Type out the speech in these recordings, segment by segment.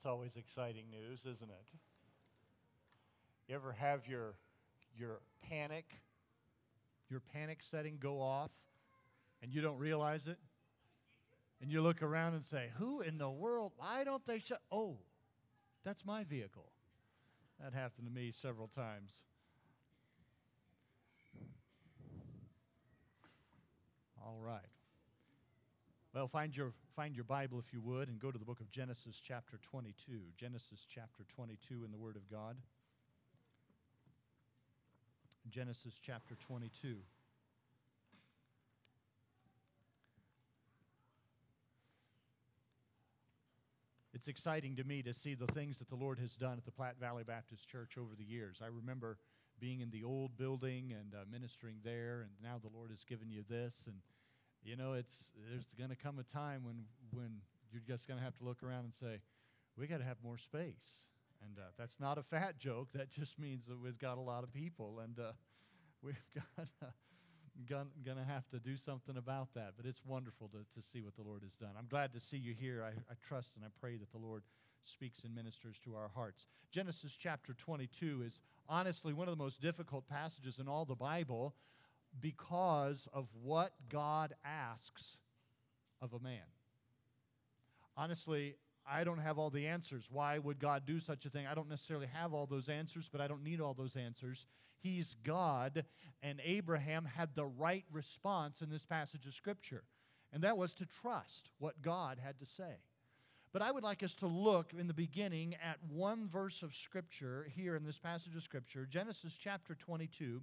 That's always exciting news, isn't it? You ever have your, your panic, your panic setting go off and you don't realize it? And you look around and say, Who in the world? Why don't they shut? Oh, that's my vehicle. That happened to me several times. All right. Well, find your, find your Bible, if you would, and go to the book of Genesis, chapter 22. Genesis, chapter 22, in the Word of God. Genesis, chapter 22. It's exciting to me to see the things that the Lord has done at the Platte Valley Baptist Church over the years. I remember being in the old building and uh, ministering there, and now the Lord has given you this. And you know, it's there's going to come a time when when you're just going to have to look around and say, we got to have more space. And uh, that's not a fat joke. That just means that we've got a lot of people, and uh, we've got uh, going to have to do something about that. But it's wonderful to, to see what the Lord has done. I'm glad to see you here. I, I trust and I pray that the Lord speaks and ministers to our hearts. Genesis chapter 22 is honestly one of the most difficult passages in all the Bible because of what God asks of a man. Honestly, I don't have all the answers. Why would God do such a thing? I don't necessarily have all those answers, but I don't need all those answers. He's God, and Abraham had the right response in this passage of Scripture, and that was to trust what God had to say. But I would like us to look in the beginning at one verse of Scripture here in this passage of Scripture, Genesis chapter 22.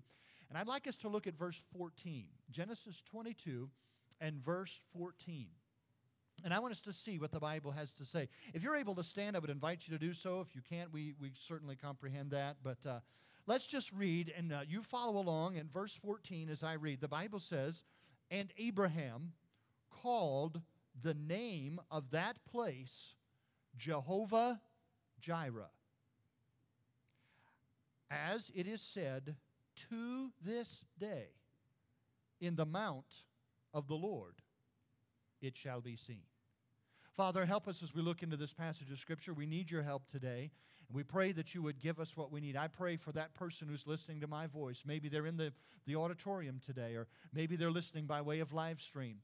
And I'd like us to look at verse 14. Genesis 22 and verse 14. And I want us to see what the Bible has to say. If you're able to stand, I would invite you to do so. If you can't, we, we certainly comprehend that. But uh, let's just read, and uh, you follow along in verse 14 as I read. The Bible says, And Abraham called the name of that place Jehovah Jireh. As it is said, to this day, in the mount of the Lord, it shall be seen. Father, help us as we look into this passage of Scripture. We need your help today. And we pray that you would give us what we need. I pray for that person who's listening to my voice. Maybe they're in the, the auditorium today, or maybe they're listening by way of live stream.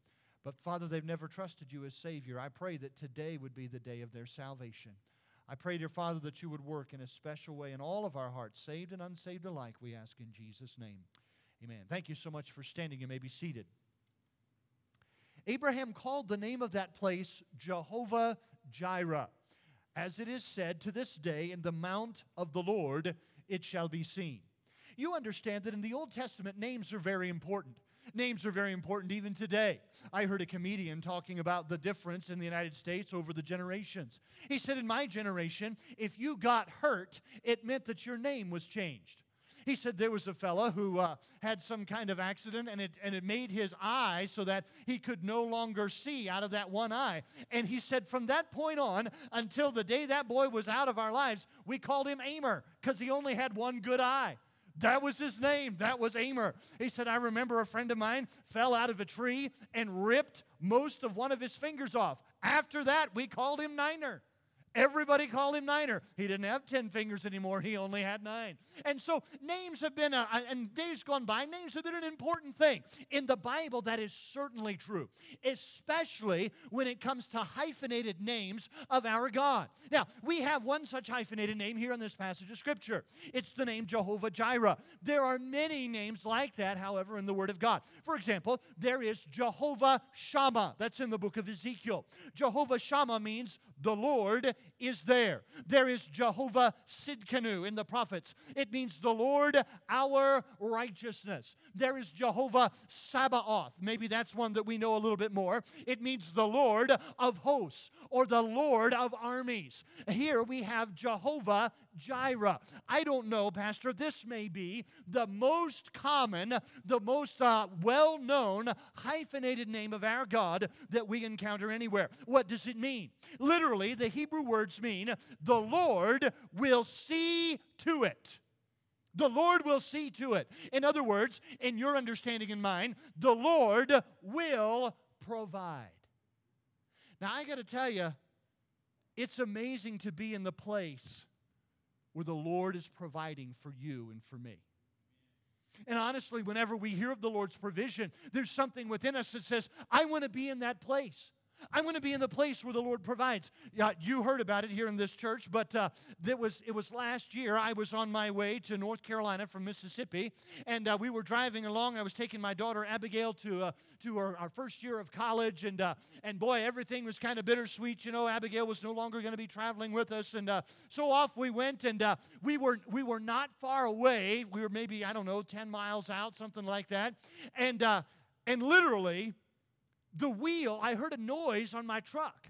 But Father, they've never trusted you as Savior. I pray that today would be the day of their salvation. I pray, dear Father, that you would work in a special way in all of our hearts, saved and unsaved alike, we ask in Jesus' name. Amen. Thank you so much for standing. You may be seated. Abraham called the name of that place Jehovah Jireh. As it is said, to this day, in the mount of the Lord it shall be seen. You understand that in the Old Testament, names are very important. Names are very important even today. I heard a comedian talking about the difference in the United States over the generations. He said, In my generation, if you got hurt, it meant that your name was changed. He said there was a fella who uh, had some kind of accident and it, and it made his eye so that he could no longer see out of that one eye. And he said from that point on until the day that boy was out of our lives, we called him Aimer because he only had one good eye. That was his name. That was Aimer. He said, I remember a friend of mine fell out of a tree and ripped most of one of his fingers off. After that, we called him Niner. Everybody called him Niner. He didn't have 10 fingers anymore, he only had nine. And so names have been, a, and days gone by, names have been an important thing. In the Bible, that is certainly true, especially when it comes to hyphenated names of our God. Now, we have one such hyphenated name here in this passage of Scripture. It's the name Jehovah Jireh. There are many names like that, however, in the Word of God. For example, there is Jehovah Shammah. That's in the book of Ezekiel. Jehovah Shammah means the Lord is there. There is Jehovah Sidkenu in the prophets. It means the Lord our righteousness. There is Jehovah Sabaoth. Maybe that's one that we know a little bit more. It means the Lord of hosts or the Lord of armies. Here we have Jehovah Jireh. I don't know, Pastor, this may be the most common, the most uh, well known hyphenated name of our God that we encounter anywhere. What does it mean? Literally, the Hebrew words mean the Lord will see to it. The Lord will see to it. In other words, in your understanding and mine, the Lord will provide. Now, I got to tell you, it's amazing to be in the place where the Lord is providing for you and for me. And honestly, whenever we hear of the Lord's provision, there's something within us that says, I want to be in that place. I want to be in the place where the Lord provides. Yeah, you heard about it here in this church, but uh, it, was, it was last year. I was on my way to North Carolina from Mississippi, and uh, we were driving along. I was taking my daughter Abigail to, uh, to her, our first year of college, and, uh, and boy, everything was kind of bittersweet. You know, Abigail was no longer going to be traveling with us, and uh, so off we went, and uh, we, were, we were not far away. We were maybe, I don't know, 10 miles out, something like that. And, and literally, the wheel, I heard a noise on my truck.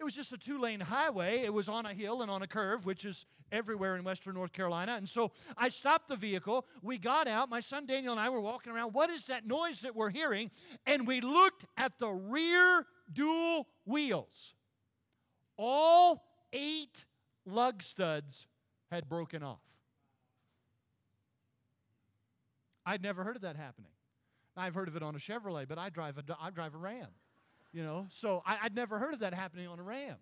It was just a two lane highway. It was on a hill and on a curve, which is everywhere in Western North Carolina. And so I stopped the vehicle. We got out. My son Daniel and I were walking around. What is that noise that we're hearing? And we looked at the rear dual wheels. All eight lug studs had broken off. I'd never heard of that happening. I've heard of it on a Chevrolet, but I drive a, I drive a Ram. You know, so I, would never heard of that happening on a Ram.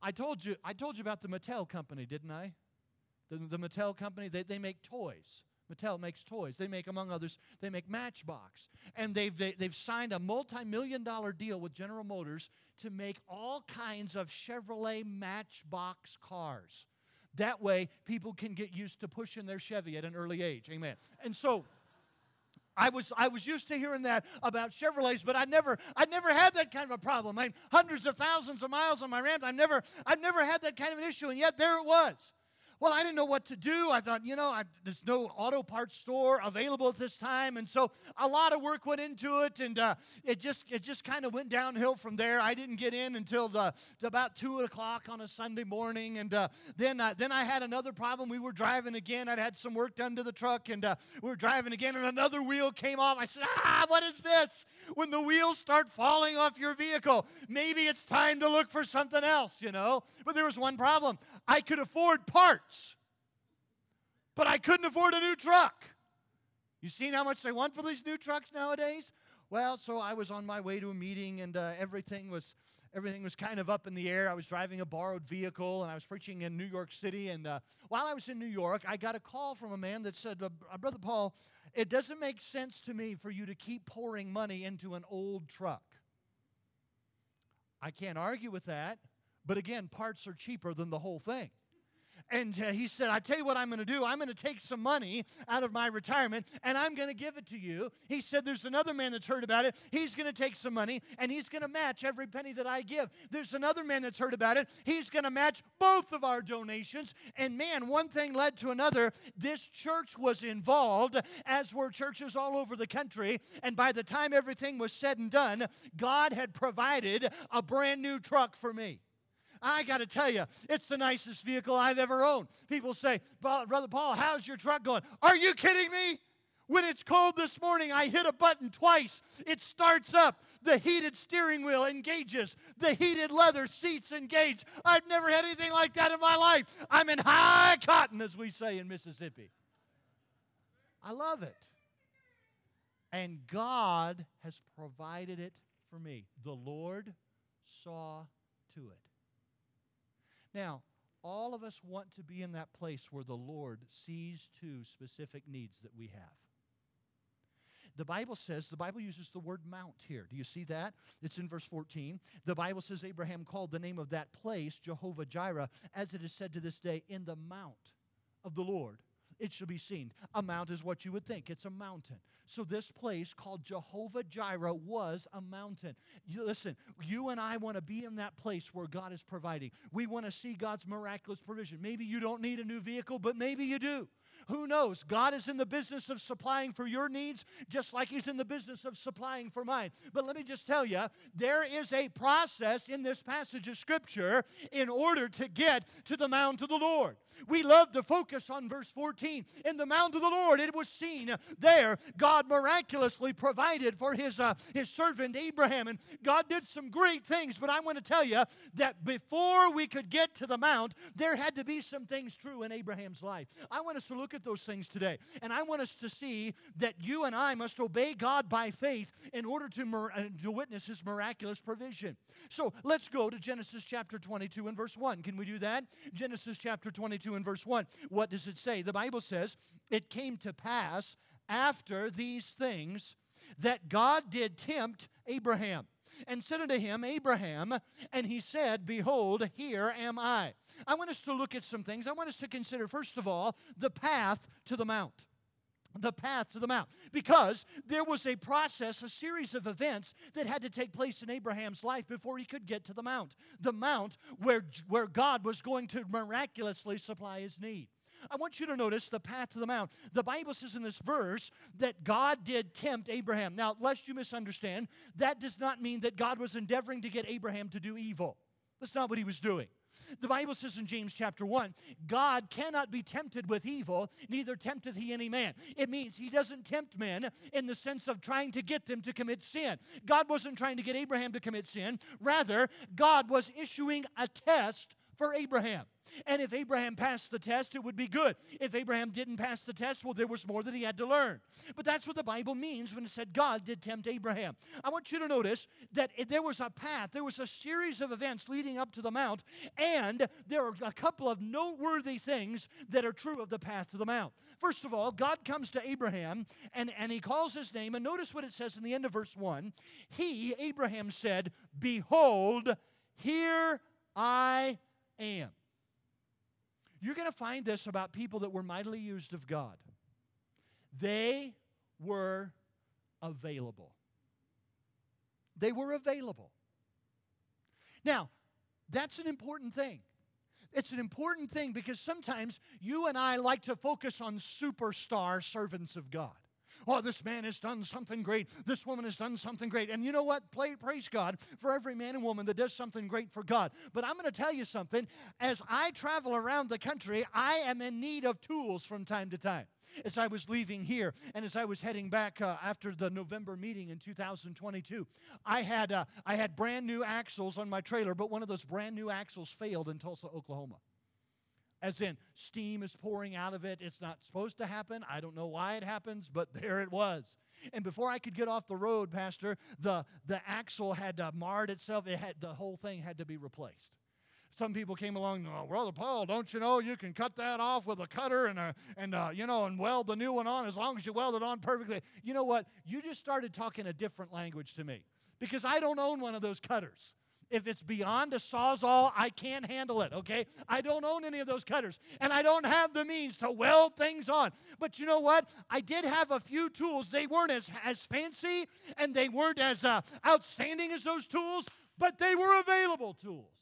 I told you, I told you about the Mattel company, didn't I? The, the Mattel company, they, they make toys. Mattel makes toys. They make, among others, they make Matchbox. And they've, they, have they have signed a multi million dollar deal with General Motors to make all kinds of Chevrolet Matchbox cars. That way, people can get used to pushing their Chevy at an early age. Amen. And so, I was, I was used to hearing that about Chevrolets, but I never, I never had that kind of a problem. I mean, hundreds of thousands of miles on my Rams, I never, I never had that kind of an issue, and yet there it was. Well, I didn't know what to do. I thought, you know, I, there's no auto parts store available at this time, and so a lot of work went into it, and uh, it just it just kind of went downhill from there. I didn't get in until the, about two o'clock on a Sunday morning, and uh, then uh, then I had another problem. We were driving again. I'd had some work done to the truck, and uh, we were driving again, and another wheel came off. I said, Ah, what is this? When the wheels start falling off your vehicle. Maybe it's time to look for something else, you know? But there was one problem I could afford parts, but I couldn't afford a new truck. You seen how much they want for these new trucks nowadays? Well, so I was on my way to a meeting and uh, everything was everything was kind of up in the air. I was driving a borrowed vehicle and I was preaching in New York City. And uh, while I was in New York, I got a call from a man that said, uh, Brother Paul, it doesn't make sense to me for you to keep pouring money into an old truck. I can't argue with that, but again, parts are cheaper than the whole thing. And uh, he said, I tell you what I'm going to do. I'm going to take some money out of my retirement and I'm going to give it to you. He said, There's another man that's heard about it. He's going to take some money and he's going to match every penny that I give. There's another man that's heard about it. He's going to match both of our donations. And man, one thing led to another. This church was involved, as were churches all over the country. And by the time everything was said and done, God had provided a brand new truck for me. I got to tell you, it's the nicest vehicle I've ever owned. People say, Brother Paul, how's your truck going? Are you kidding me? When it's cold this morning, I hit a button twice. It starts up. The heated steering wheel engages. The heated leather seats engage. I've never had anything like that in my life. I'm in high cotton, as we say in Mississippi. I love it. And God has provided it for me. The Lord saw to it. Now, all of us want to be in that place where the Lord sees to specific needs that we have. The Bible says, the Bible uses the word mount here. Do you see that? It's in verse 14. The Bible says Abraham called the name of that place Jehovah Jireh, as it is said to this day, in the mount of the Lord it shall be seen. A mount is what you would think. It's a mountain. So this place called Jehovah Jireh was a mountain. You, listen, you and I want to be in that place where God is providing. We want to see God's miraculous provision. Maybe you don't need a new vehicle, but maybe you do. Who knows? God is in the business of supplying for your needs just like He's in the business of supplying for mine. But let me just tell you, there is a process in this passage of Scripture in order to get to the mount of the Lord. We love to focus on verse 14. In the mount of the Lord, it was seen there, God miraculously provided for his, uh, his servant Abraham. And God did some great things, but I want to tell you that before we could get to the mount, there had to be some things true in Abraham's life. I want us to look at those things today. And I want us to see that you and I must obey God by faith in order to, mir- uh, to witness His miraculous provision. So let's go to Genesis chapter 22 and verse 1. Can we do that? Genesis chapter 22 and verse 1. What does it say? The Bible says, It came to pass after these things that God did tempt Abraham and said unto him, Abraham, and he said, Behold, here am I. I want us to look at some things. I want us to consider, first of all, the path to the mount the path to the mount because there was a process, a series of events that had to take place in Abraham's life before he could get to the mount. The mount where, where God was going to miraculously supply his need. I want you to notice the path to the mount. The Bible says in this verse that God did tempt Abraham. Now, lest you misunderstand, that does not mean that God was endeavoring to get Abraham to do evil. That's not what he was doing. The Bible says in James chapter 1 God cannot be tempted with evil, neither tempteth he any man. It means he doesn't tempt men in the sense of trying to get them to commit sin. God wasn't trying to get Abraham to commit sin, rather, God was issuing a test for Abraham. And if Abraham passed the test, it would be good. If Abraham didn't pass the test, well, there was more that he had to learn. But that's what the Bible means when it said God did tempt Abraham. I want you to notice that there was a path, there was a series of events leading up to the mount, and there are a couple of noteworthy things that are true of the path to the mount. First of all, God comes to Abraham and, and he calls his name, and notice what it says in the end of verse 1. He, Abraham, said, Behold, here I am. You're going to find this about people that were mightily used of God. They were available. They were available. Now, that's an important thing. It's an important thing because sometimes you and I like to focus on superstar servants of God. Oh, this man has done something great. This woman has done something great. And you know what? Praise God for every man and woman that does something great for God. But I'm going to tell you something. As I travel around the country, I am in need of tools from time to time as I was leaving here and as I was heading back uh, after the November meeting in 2022. I had, uh, I had brand new axles on my trailer, but one of those brand new axles failed in Tulsa, Oklahoma as in steam is pouring out of it. It's not supposed to happen. I don't know why it happens, but there it was. And before I could get off the road, Pastor, the, the axle had uh, marred itself. It had, the whole thing had to be replaced. Some people came along, oh, Brother Paul, don't you know you can cut that off with a cutter and, a, and uh, you know, and weld the new one on as long as you weld it on perfectly. You know what? You just started talking a different language to me because I don't own one of those cutters. If it's beyond a sawzall, I can't handle it, okay? I don't own any of those cutters, and I don't have the means to weld things on. But you know what? I did have a few tools. They weren't as, as fancy and they weren't as uh, outstanding as those tools, but they were available tools.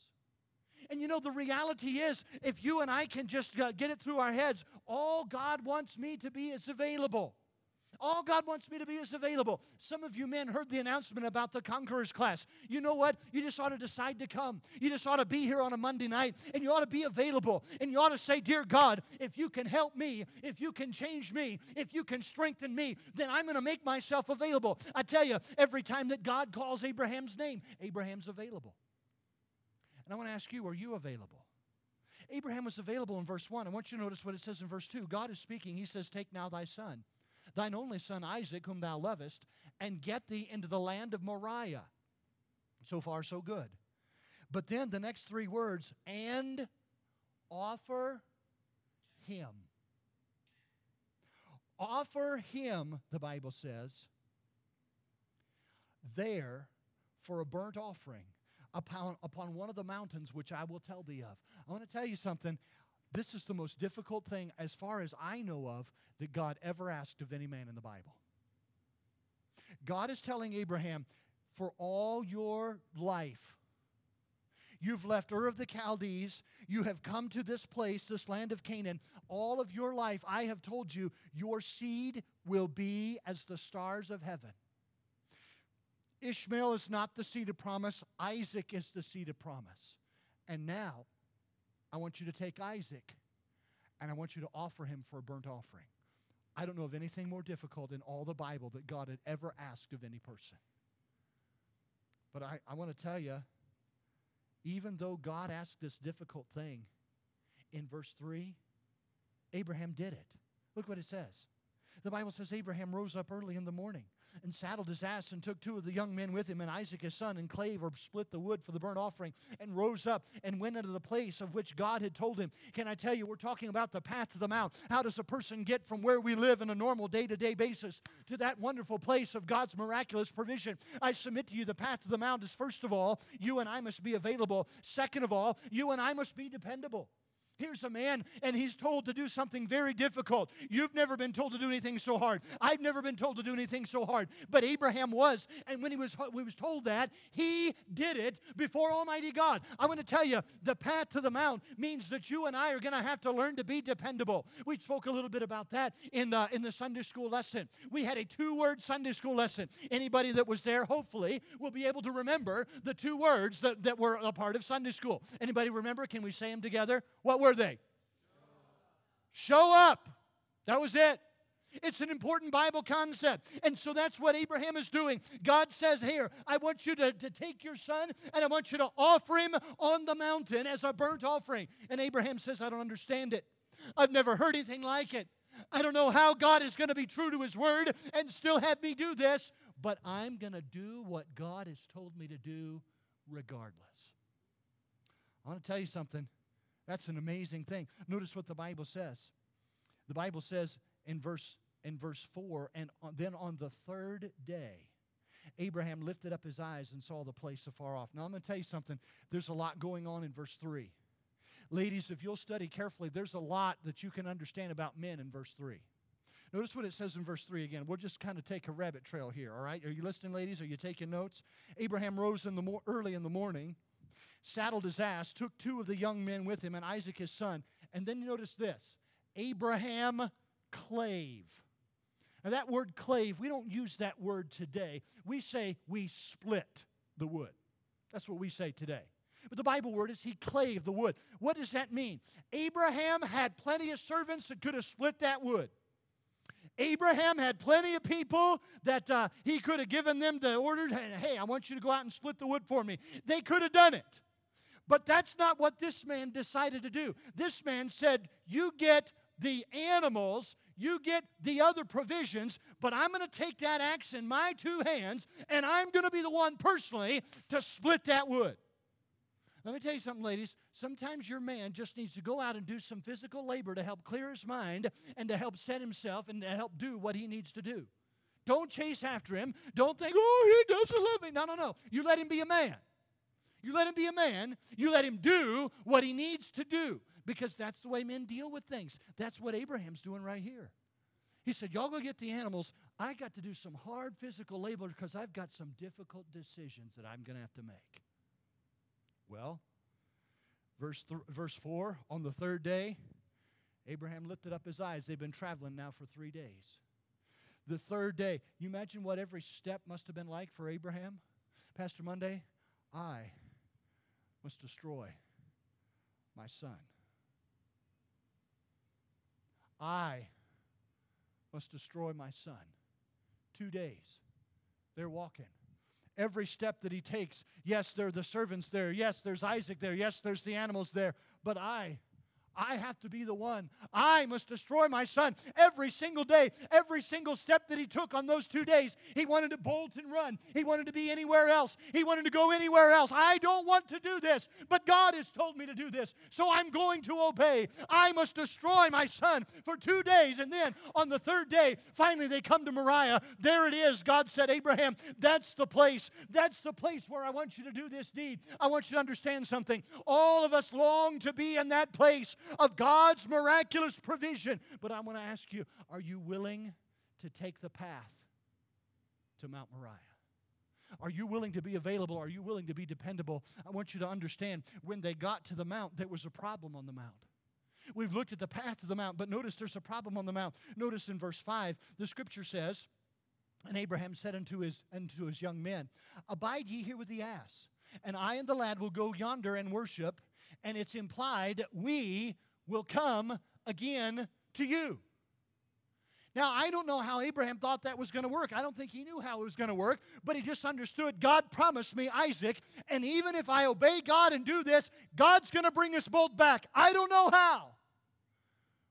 And you know, the reality is, if you and I can just uh, get it through our heads, all God wants me to be is available. All God wants me to be is available. Some of you men heard the announcement about the Conquerors class. You know what? You just ought to decide to come. You just ought to be here on a Monday night and you ought to be available. And you ought to say, Dear God, if you can help me, if you can change me, if you can strengthen me, then I'm going to make myself available. I tell you, every time that God calls Abraham's name, Abraham's available. And I want to ask you, are you available? Abraham was available in verse 1. I want you to notice what it says in verse 2. God is speaking. He says, Take now thy son thine only son Isaac, whom thou lovest, and get thee into the land of Moriah. So far, so good. But then the next three words, and offer him. Offer him, the Bible says, there for a burnt offering upon, upon one of the mountains which I will tell thee of. I want to tell you something. This is the most difficult thing, as far as I know of, that God ever asked of any man in the Bible. God is telling Abraham, for all your life, you've left Ur of the Chaldees, you have come to this place, this land of Canaan. All of your life, I have told you, your seed will be as the stars of heaven. Ishmael is not the seed of promise, Isaac is the seed of promise. And now, I want you to take Isaac and I want you to offer him for a burnt offering. I don't know of anything more difficult in all the Bible that God had ever asked of any person. But I, I want to tell you, even though God asked this difficult thing, in verse 3, Abraham did it. Look what it says. The Bible says Abraham rose up early in the morning and saddled his ass and took two of the young men with him and Isaac his son and clave or split the wood for the burnt offering and rose up and went into the place of which God had told him. Can I tell you, we're talking about the path to the mount. How does a person get from where we live in a normal day to day basis to that wonderful place of God's miraculous provision? I submit to you, the path to the mount is first of all, you and I must be available. Second of all, you and I must be dependable. Here's a man, and he's told to do something very difficult. You've never been told to do anything so hard. I've never been told to do anything so hard. But Abraham was, and when he was, he was told that, he did it before Almighty God. I'm going to tell you, the path to the mount means that you and I are going to have to learn to be dependable. We spoke a little bit about that in the, in the Sunday school lesson. We had a two word Sunday school lesson. Anybody that was there, hopefully, will be able to remember the two words that, that were a part of Sunday school. Anybody remember? Can we say them together? What were they? Show up. That was it. It's an important Bible concept. And so that's what Abraham is doing. God says, Here, I want you to, to take your son and I want you to offer him on the mountain as a burnt offering. And Abraham says, I don't understand it. I've never heard anything like it. I don't know how God is going to be true to his word and still have me do this, but I'm going to do what God has told me to do regardless. I want to tell you something. That's an amazing thing. Notice what the Bible says. The Bible says in verse in verse 4 and on, then on the third day Abraham lifted up his eyes and saw the place afar off. Now I'm going to tell you something. There's a lot going on in verse 3. Ladies, if you'll study carefully, there's a lot that you can understand about men in verse 3. Notice what it says in verse 3 again. We'll just kind of take a rabbit trail here, all right? Are you listening, ladies? Are you taking notes? Abraham rose in the mo- early in the morning saddled his ass, took two of the young men with him, and Isaac his son. And then you notice this Abraham clave. Now, that word clave, we don't use that word today. We say we split the wood. That's what we say today. But the Bible word is he clave the wood. What does that mean? Abraham had plenty of servants that could have split that wood. Abraham had plenty of people that uh, he could have given them the order hey, I want you to go out and split the wood for me. They could have done it. But that's not what this man decided to do. This man said, You get the animals, you get the other provisions, but I'm going to take that axe in my two hands and I'm going to be the one personally to split that wood. Let me tell you something, ladies. Sometimes your man just needs to go out and do some physical labor to help clear his mind and to help set himself and to help do what he needs to do. Don't chase after him. Don't think, oh, he doesn't love me. No, no, no. You let him be a man. You let him be a man. You let him do what he needs to do because that's the way men deal with things. That's what Abraham's doing right here. He said, Y'all go get the animals. I got to do some hard physical labor because I've got some difficult decisions that I'm going to have to make. Well, verse, th- verse 4 on the third day, Abraham lifted up his eyes. They've been traveling now for three days. The third day, you imagine what every step must have been like for Abraham? Pastor Monday, I must destroy my son. I must destroy my son. Two days. They're walking. Every step that he takes, yes, there are the servants there. Yes, there's Isaac there. Yes, there's the animals there. But I I have to be the one. I must destroy my son every single day, every single step that he took on those two days. He wanted to bolt and run. He wanted to be anywhere else. He wanted to go anywhere else. I don't want to do this, but God has told me to do this, so I'm going to obey. I must destroy my son for two days, and then on the third day, finally they come to Moriah. There it is. God said, Abraham, that's the place. That's the place where I want you to do this deed. I want you to understand something. All of us long to be in that place of God's miraculous provision. But I want to ask you are you willing to take the path to Mount Moriah? Are you willing to be available? Are you willing to be dependable? I want you to understand when they got to the mount, there was a problem on the mount. We've looked at the path to the mount, but notice there's a problem on the mount. Notice in verse 5, the scripture says, And Abraham said unto his, unto his young men, Abide ye here with the ass, and I and the lad will go yonder and worship. And it's implied we will come again to you. Now, I don't know how Abraham thought that was going to work. I don't think he knew how it was going to work, but he just understood God promised me Isaac, and even if I obey God and do this, God's going to bring us both back. I don't know how.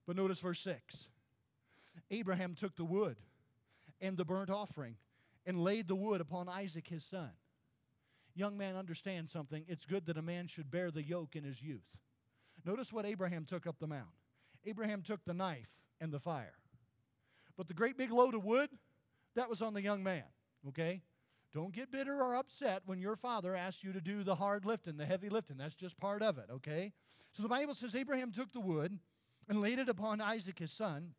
But notice verse 6. Abraham took the wood and the burnt offering and laid the wood upon Isaac his son. Young man, understand something. It's good that a man should bear the yoke in his youth. Notice what Abraham took up the mount. Abraham took the knife and the fire. But the great big load of wood, that was on the young man, okay? Don't get bitter or upset when your father asks you to do the hard lifting, the heavy lifting. That's just part of it, okay? So the Bible says Abraham took the wood and laid it upon Isaac his son.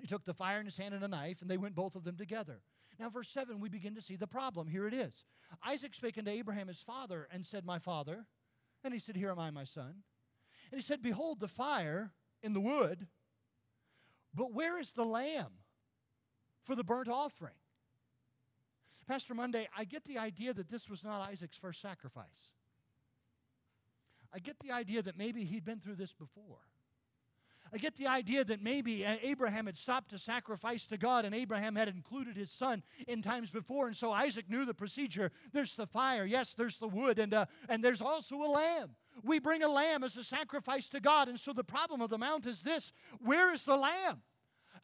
He took the fire in his hand and a knife, and they went both of them together. Now, verse 7, we begin to see the problem. Here it is Isaac spake unto Abraham his father and said, My father. And he said, Here am I, my son. And he said, Behold, the fire in the wood, but where is the lamb for the burnt offering? Pastor Monday, I get the idea that this was not Isaac's first sacrifice. I get the idea that maybe he'd been through this before. I get the idea that maybe Abraham had stopped to sacrifice to God and Abraham had included his son in times before. And so Isaac knew the procedure. There's the fire, yes, there's the wood, and, uh, and there's also a lamb. We bring a lamb as a sacrifice to God. And so the problem of the mount is this where is the lamb?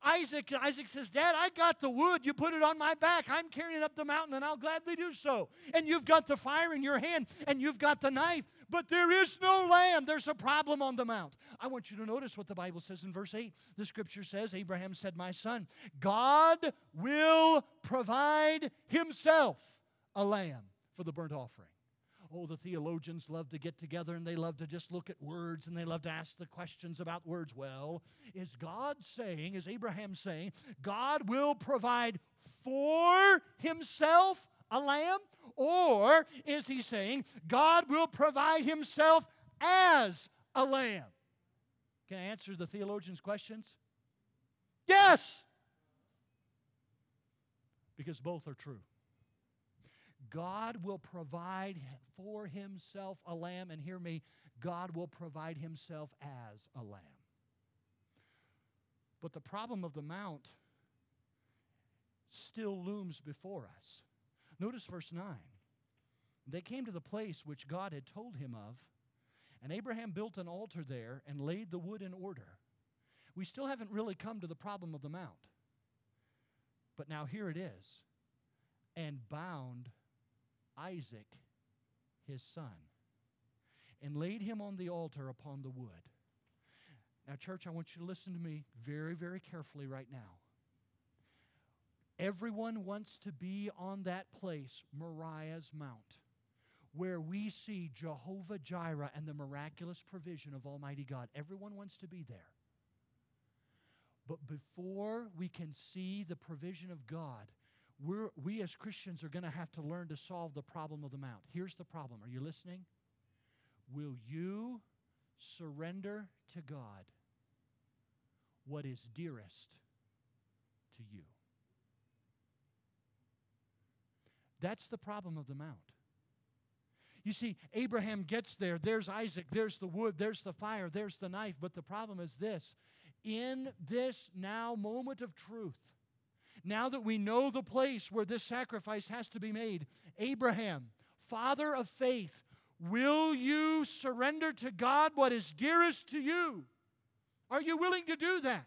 Isaac, Isaac says, Dad, I got the wood. You put it on my back. I'm carrying up the mountain, and I'll gladly do so. And you've got the fire in your hand, and you've got the knife, but there is no lamb. There's a problem on the mount. I want you to notice what the Bible says in verse 8. The scripture says, Abraham said, My son, God will provide himself a lamb for the burnt offering. Oh, the theologians love to get together and they love to just look at words and they love to ask the questions about words. Well, is God saying, is Abraham saying, God will provide for himself a lamb? Or is he saying, God will provide himself as a lamb? Can I answer the theologians' questions? Yes! Because both are true. God will provide for himself a lamb, and hear me, God will provide himself as a lamb. But the problem of the mount still looms before us. Notice verse 9. They came to the place which God had told him of, and Abraham built an altar there and laid the wood in order. We still haven't really come to the problem of the mount. But now here it is. And bound Isaac, his son, and laid him on the altar upon the wood. Now, church, I want you to listen to me very, very carefully right now. Everyone wants to be on that place, Moriah's Mount, where we see Jehovah Jireh and the miraculous provision of Almighty God. Everyone wants to be there. But before we can see the provision of God, we're, we as Christians are going to have to learn to solve the problem of the mount. Here's the problem. Are you listening? Will you surrender to God what is dearest to you? That's the problem of the mount. You see, Abraham gets there. There's Isaac. There's the wood. There's the fire. There's the knife. But the problem is this in this now moment of truth, now that we know the place where this sacrifice has to be made, Abraham, father of faith, will you surrender to God what is dearest to you? Are you willing to do that?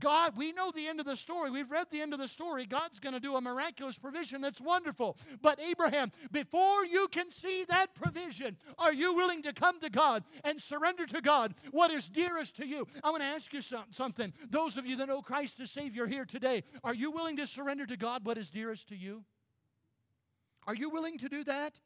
God, we know the end of the story. We've read the end of the story. God's going to do a miraculous provision that's wonderful. But, Abraham, before you can see that provision, are you willing to come to God and surrender to God what is dearest to you? I want to ask you something. Those of you that know Christ as Savior here today, are you willing to surrender to God what is dearest to you? Are you willing to do that?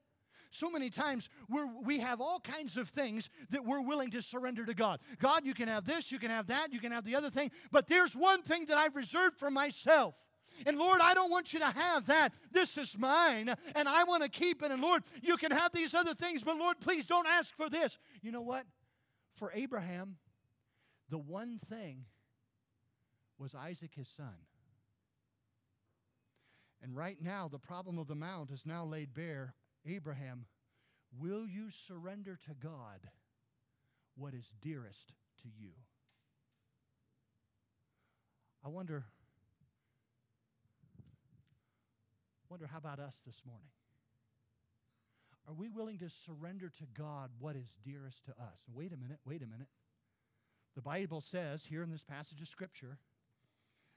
So many times we we have all kinds of things that we're willing to surrender to God. God, you can have this, you can have that, you can have the other thing, but there's one thing that I've reserved for myself. And Lord, I don't want you to have that. This is mine, and I want to keep it. And Lord, you can have these other things, but Lord, please don't ask for this. You know what? For Abraham, the one thing was Isaac, his son. And right now, the problem of the mount is now laid bare. Abraham, will you surrender to God what is dearest to you? I wonder wonder how about us this morning? Are we willing to surrender to God what is dearest to us? Wait a minute, wait a minute. The Bible says here in this passage of Scripture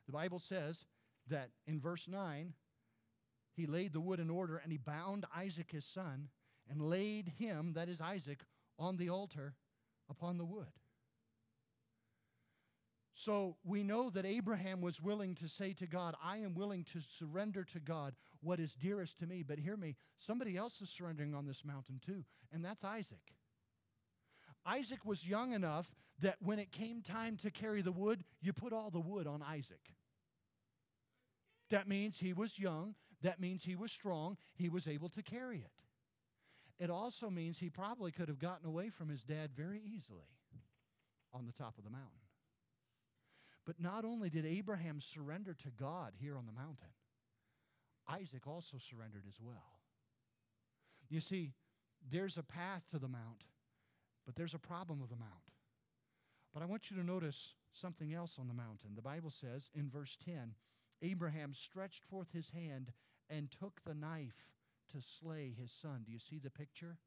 The Bible says that in verse 9, he laid the wood in order and he bound Isaac his son and laid him, that is Isaac, on the altar upon the wood. So we know that Abraham was willing to say to God, I am willing to surrender to God what is dearest to me. But hear me, somebody else is surrendering on this mountain too, and that's Isaac. Isaac was young enough that when it came time to carry the wood, you put all the wood on Isaac. That means he was young. That means he was strong. He was able to carry it. It also means he probably could have gotten away from his dad very easily on the top of the mountain. But not only did Abraham surrender to God here on the mountain, Isaac also surrendered as well. You see, there's a path to the mount, but there's a problem with the mount. But I want you to notice something else on the mountain. The Bible says in verse 10 Abraham stretched forth his hand and took the knife to slay his son. Do you see the picture?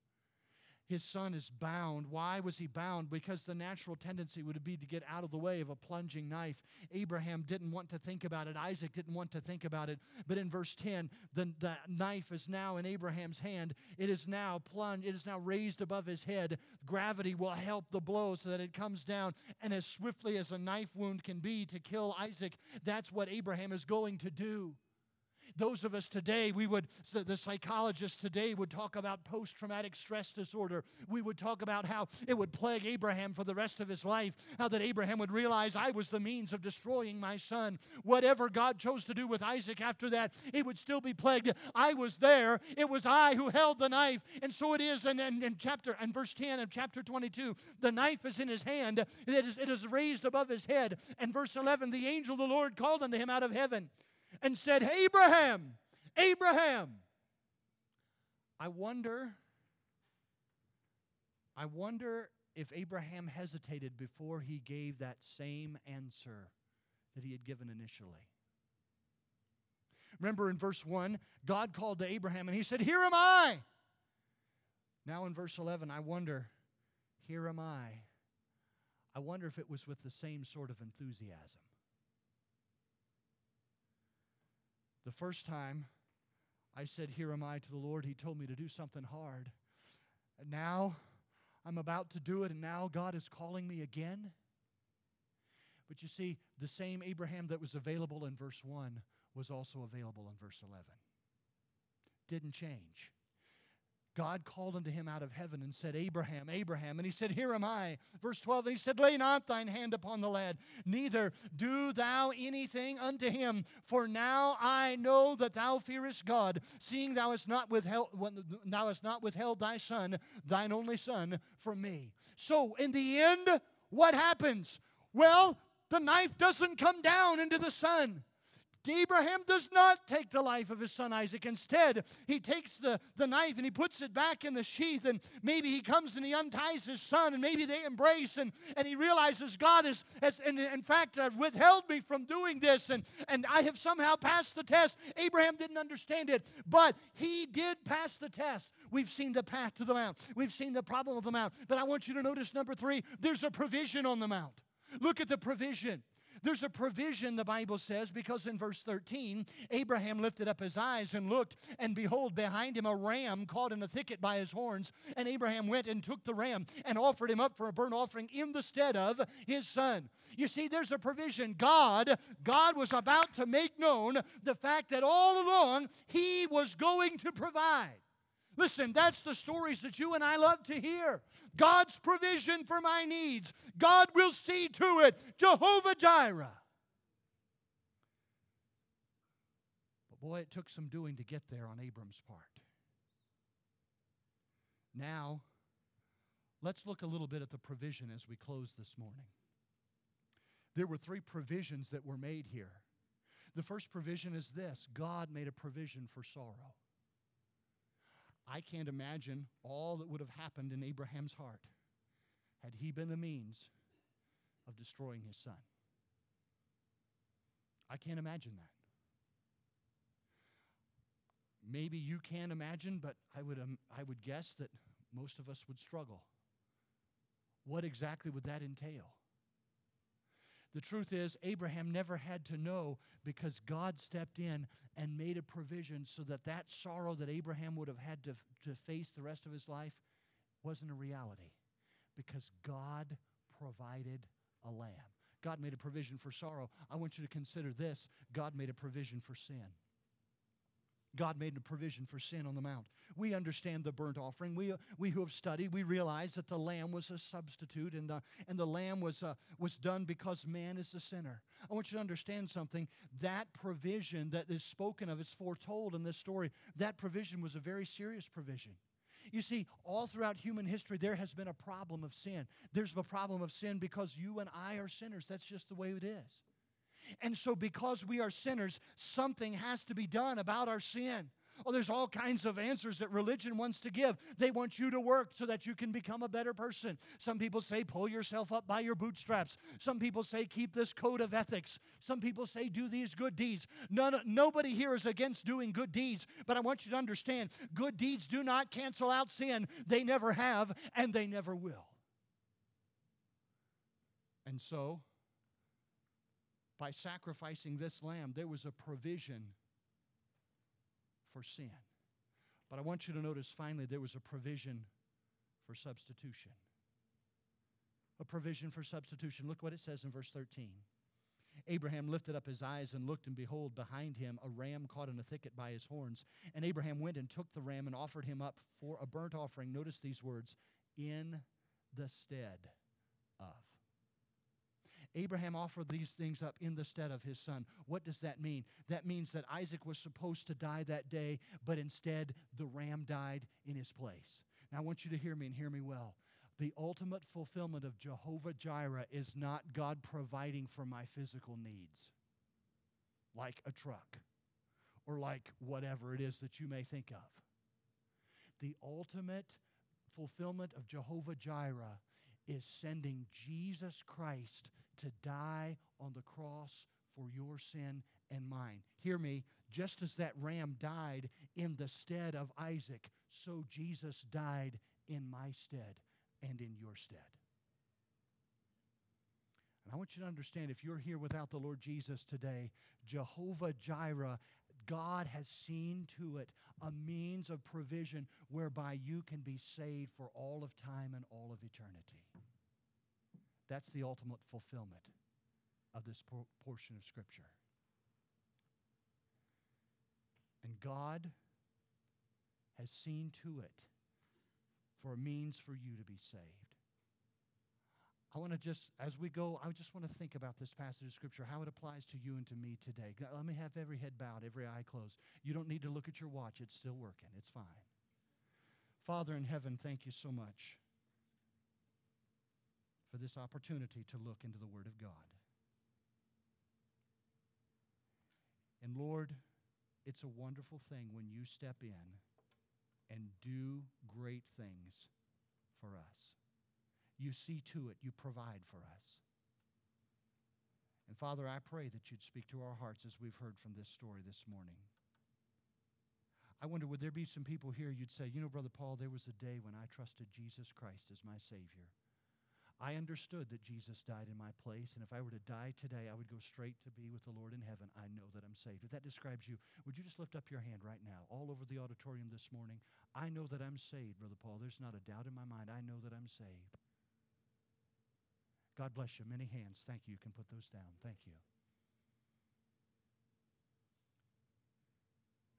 His son is bound. Why was he bound? Because the natural tendency would be to get out of the way of a plunging knife. Abraham didn't want to think about it. Isaac didn't want to think about it. But in verse 10, the, the knife is now in Abraham's hand. It is now plunged, it is now raised above his head. Gravity will help the blow so that it comes down. And as swiftly as a knife wound can be to kill Isaac, that's what Abraham is going to do. Those of us today, we would, the psychologists today would talk about post traumatic stress disorder. We would talk about how it would plague Abraham for the rest of his life, how that Abraham would realize I was the means of destroying my son. Whatever God chose to do with Isaac after that, it would still be plagued. I was there. It was I who held the knife. And so it is in, in, in chapter, and verse 10 of chapter 22. The knife is in his hand, it is, it is raised above his head. And verse 11, the angel of the Lord called unto him out of heaven and said, Abraham, Abraham. I wonder, I wonder if Abraham hesitated before he gave that same answer that he had given initially. Remember in verse 1, God called to Abraham and he said, Here am I. Now in verse 11, I wonder, Here am I. I wonder if it was with the same sort of enthusiasm. The first time I said, Here am I to the Lord, He told me to do something hard. And now I'm about to do it, and now God is calling me again. But you see, the same Abraham that was available in verse 1 was also available in verse 11. Didn't change. God called unto him out of heaven and said, Abraham, Abraham. And he said, Here am I. Verse 12, and he said, Lay not thine hand upon the lad, neither do thou anything unto him. For now I know that thou fearest God, seeing thou hast not withheld, thou hast not withheld thy son, thine only son, from me. So in the end, what happens? Well, the knife doesn't come down into the son. Abraham does not take the life of his son Isaac. Instead, he takes the, the knife and he puts it back in the sheath, and maybe he comes and he unties his son, and maybe they embrace, and, and he realizes God has, has in, in fact, uh, withheld me from doing this, and, and I have somehow passed the test. Abraham didn't understand it, but he did pass the test. We've seen the path to the mount, we've seen the problem of the mount. But I want you to notice number three there's a provision on the mount. Look at the provision. There's a provision, the Bible says, because in verse 13, Abraham lifted up his eyes and looked, and behold, behind him a ram caught in a thicket by his horns. And Abraham went and took the ram and offered him up for a burnt offering in the stead of his son. You see, there's a provision. God, God was about to make known the fact that all along he was going to provide. Listen, that's the stories that you and I love to hear. God's provision for my needs. God will see to it. Jehovah Jireh. But boy, it took some doing to get there on Abram's part. Now, let's look a little bit at the provision as we close this morning. There were three provisions that were made here. The first provision is this God made a provision for sorrow. I can't imagine all that would have happened in Abraham's heart had he been the means of destroying his son. I can't imagine that. Maybe you can imagine, but I would, um, I would guess that most of us would struggle. What exactly would that entail? The truth is, Abraham never had to know because God stepped in and made a provision so that that sorrow that Abraham would have had to, to face the rest of his life wasn't a reality because God provided a lamb. God made a provision for sorrow. I want you to consider this God made a provision for sin. God made a provision for sin on the mount. We understand the burnt offering. We, we who have studied, we realize that the lamb was a substitute and the, and the lamb was, uh, was done because man is a sinner. I want you to understand something. That provision that is spoken of, is foretold in this story, that provision was a very serious provision. You see, all throughout human history, there has been a problem of sin. There's a problem of sin because you and I are sinners. That's just the way it is. And so, because we are sinners, something has to be done about our sin. Oh, there's all kinds of answers that religion wants to give. They want you to work so that you can become a better person. Some people say, pull yourself up by your bootstraps. Some people say, keep this code of ethics. Some people say, do these good deeds. None, nobody here is against doing good deeds, but I want you to understand good deeds do not cancel out sin. They never have, and they never will. And so, by sacrificing this lamb, there was a provision for sin. But I want you to notice finally there was a provision for substitution. A provision for substitution. Look what it says in verse 13. Abraham lifted up his eyes and looked, and behold, behind him a ram caught in a thicket by his horns. And Abraham went and took the ram and offered him up for a burnt offering. Notice these words in the stead of. Abraham offered these things up in the stead of his son. What does that mean? That means that Isaac was supposed to die that day, but instead the ram died in his place. Now I want you to hear me and hear me well. The ultimate fulfillment of Jehovah Jireh is not God providing for my physical needs, like a truck or like whatever it is that you may think of. The ultimate fulfillment of Jehovah Jireh is sending Jesus Christ to die on the cross for your sin and mine. Hear me, just as that ram died in the stead of Isaac, so Jesus died in my stead and in your stead. And I want you to understand if you're here without the Lord Jesus today, Jehovah Jireh, God has seen to it a means of provision whereby you can be saved for all of time and all of eternity. That's the ultimate fulfillment of this por- portion of Scripture. And God has seen to it for a means for you to be saved. I want to just, as we go, I just want to think about this passage of Scripture, how it applies to you and to me today. Let me have every head bowed, every eye closed. You don't need to look at your watch, it's still working, it's fine. Father in heaven, thank you so much for this opportunity to look into the Word of God. And Lord, it's a wonderful thing when you step in and do great things for us. You see to it, you provide for us. And Father, I pray that you'd speak to our hearts as we've heard from this story this morning. I wonder, would there be some people here you'd say, you know, Brother Paul, there was a day when I trusted Jesus Christ as my Savior. I understood that Jesus died in my place, and if I were to die today, I would go straight to be with the Lord in heaven. I know that I'm saved. If that describes you, would you just lift up your hand right now, all over the auditorium this morning? I know that I'm saved, Brother Paul. There's not a doubt in my mind. I know that I'm saved. God bless you. Many hands. Thank you. You can put those down. Thank you.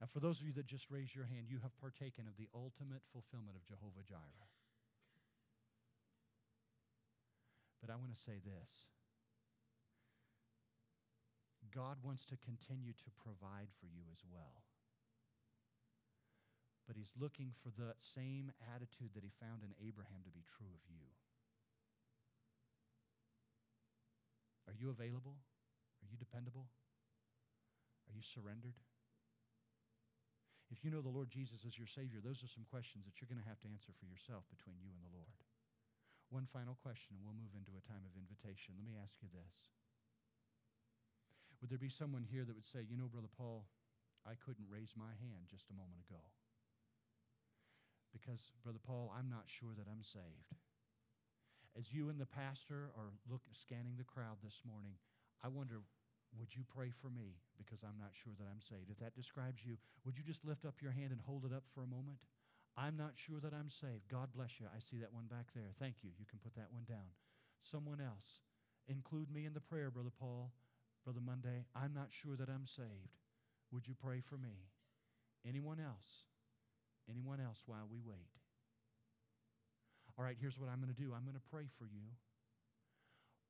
Now, for those of you that just raised your hand, you have partaken of the ultimate fulfillment of Jehovah Jireh. But I want to say this God wants to continue to provide for you as well. But He's looking for the same attitude that He found in Abraham to be true of you. Are you available? Are you dependable? Are you surrendered? If you know the Lord Jesus as your Savior, those are some questions that you're going to have to answer for yourself between you and the Lord. One final question, and we'll move into a time of invitation. Let me ask you this Would there be someone here that would say, You know, Brother Paul, I couldn't raise my hand just a moment ago? Because, Brother Paul, I'm not sure that I'm saved. as you and the pastor are look, scanning the crowd this morning, I wonder, would you pray for me because I'm not sure that I'm saved? If that describes you, would you just lift up your hand and hold it up for a moment? I'm not sure that I'm saved. God bless you. I see that one back there. Thank you. You can put that one down. Someone else. Include me in the prayer, Brother Paul, Brother Monday. I'm not sure that I'm saved. Would you pray for me? Anyone else? Anyone else while we wait? All right, here's what I'm going to do I'm going to pray for you.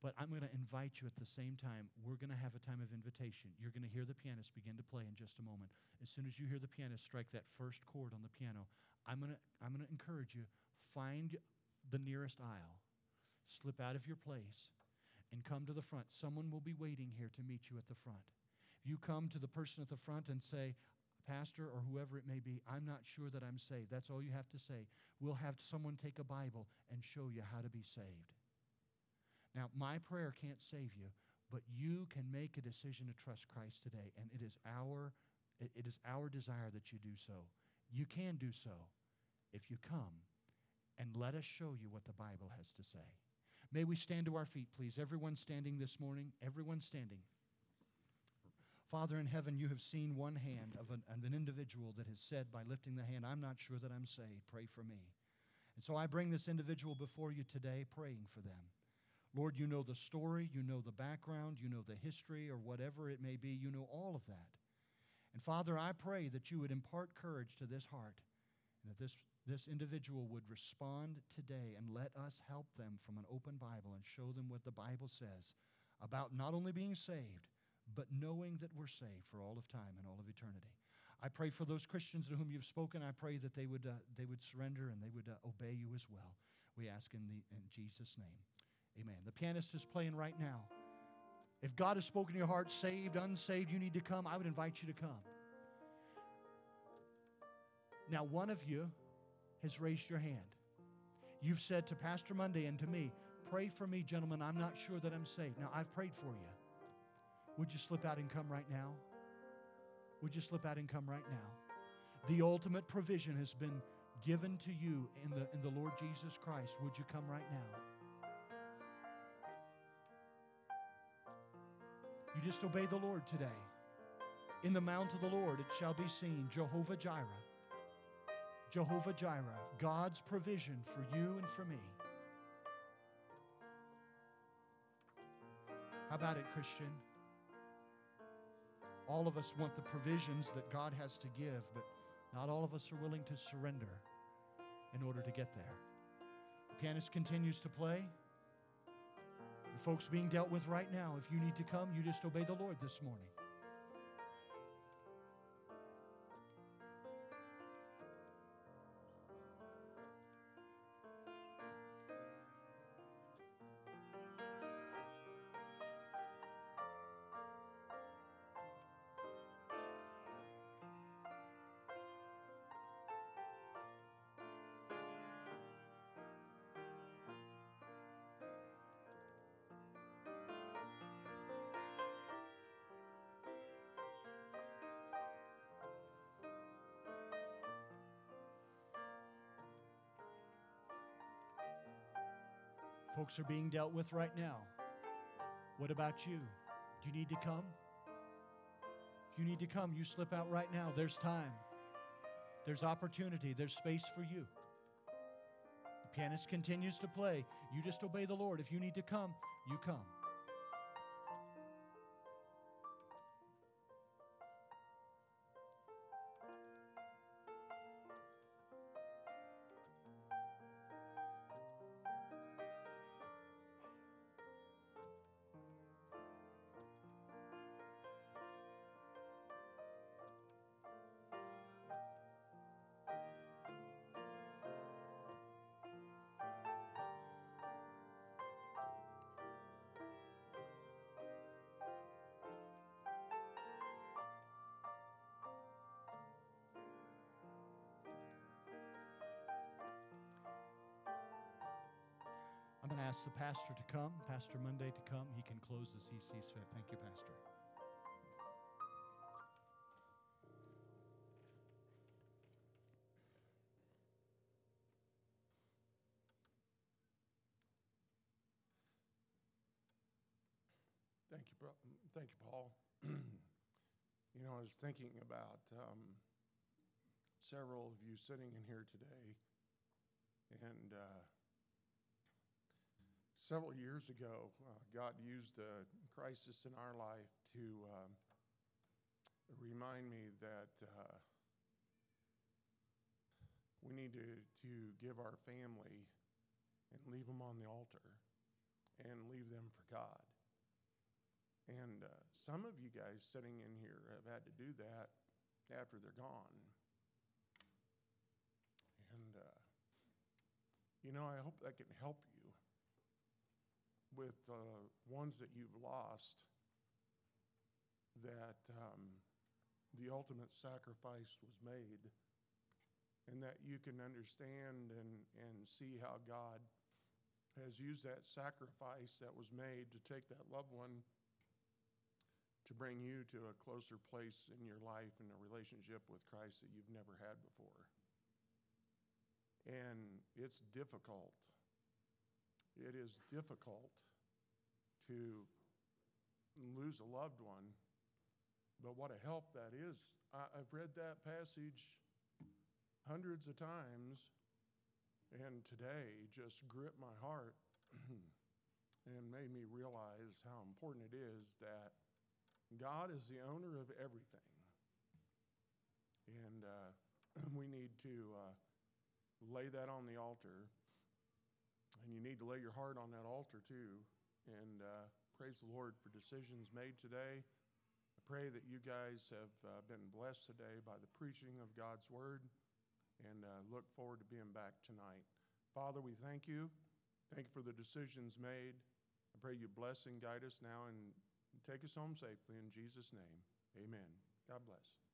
But I'm going to invite you at the same time. We're going to have a time of invitation. You're going to hear the pianist begin to play in just a moment. As soon as you hear the pianist strike that first chord on the piano, I'm going to, I'm going to encourage you find the nearest aisle, slip out of your place, and come to the front. Someone will be waiting here to meet you at the front. You come to the person at the front and say, pastor or whoever it may be, I'm not sure that I'm saved. That's all you have to say. We'll have someone take a Bible and show you how to be saved. Now, my prayer can't save you, but you can make a decision to trust Christ today, and it is our it is our desire that you do so. You can do so if you come and let us show you what the Bible has to say. May we stand to our feet, please. Everyone standing this morning, everyone standing. Father in heaven, you have seen one hand of an, of an individual that has said by lifting the hand, I'm not sure that I'm saved. Pray for me. And so I bring this individual before you today, praying for them. Lord, you know the story, you know the background, you know the history, or whatever it may be. You know all of that. And Father, I pray that you would impart courage to this heart and that this, this individual would respond today and let us help them from an open Bible and show them what the Bible says about not only being saved, but knowing that we're saved for all of time and all of eternity. I pray for those Christians to whom you've spoken. I pray that they would, uh, they would surrender and they would uh, obey you as well. We ask in, the, in Jesus' name. Amen. The pianist is playing right now. If God has spoken to your heart, saved, unsaved, you need to come, I would invite you to come. Now, one of you has raised your hand. You've said to Pastor Monday and to me, Pray for me, gentlemen. I'm not sure that I'm saved. Now, I've prayed for you. Would you slip out and come right now? Would you slip out and come right now? The ultimate provision has been given to you in the, in the Lord Jesus Christ. Would you come right now? You just obey the Lord today. In the mount of the Lord it shall be seen Jehovah Jireh. Jehovah Jireh, God's provision for you and for me. How about it, Christian? All of us want the provisions that God has to give, but not all of us are willing to surrender in order to get there. The pianist continues to play. The folks being dealt with right now, if you need to come, you just obey the Lord this morning. Folks are being dealt with right now. What about you? Do you need to come? If you need to come, you slip out right now. There's time, there's opportunity, there's space for you. The pianist continues to play. You just obey the Lord. If you need to come, you come. ask the pastor to come, Pastor Monday to come. He can close as he sees fit. Thank you, Pastor. Thank you, thank you, Paul. you know, I was thinking about um, several of you sitting in here today, and uh, several years ago, uh, God used a crisis in our life to um, remind me that uh, we need to, to give our family and leave them on the altar and leave them for God. And uh, some of you guys sitting in here have had to do that after they're gone. And, uh, you know, I hope that can help you with the uh, ones that you've lost, that um, the ultimate sacrifice was made, and that you can understand and, and see how God has used that sacrifice that was made to take that loved one to bring you to a closer place in your life and a relationship with Christ that you've never had before. And it's difficult. It is difficult to lose a loved one, but what a help that is. I, have read that passage hundreds of times, and today just gripped my heart and made me realize how important it is that God is the owner of everything. And uh, we need to uh, lay that on the altar. And you need to lay your heart on that altar too. And uh, praise the Lord for decisions made today. I pray that you guys have uh, been blessed today by the preaching of God's word and uh, look forward to being back tonight. Father, we thank you. Thank you for the decisions made. I pray you bless and guide us now and Take us home safely in Jesus' name. Amen. God bless.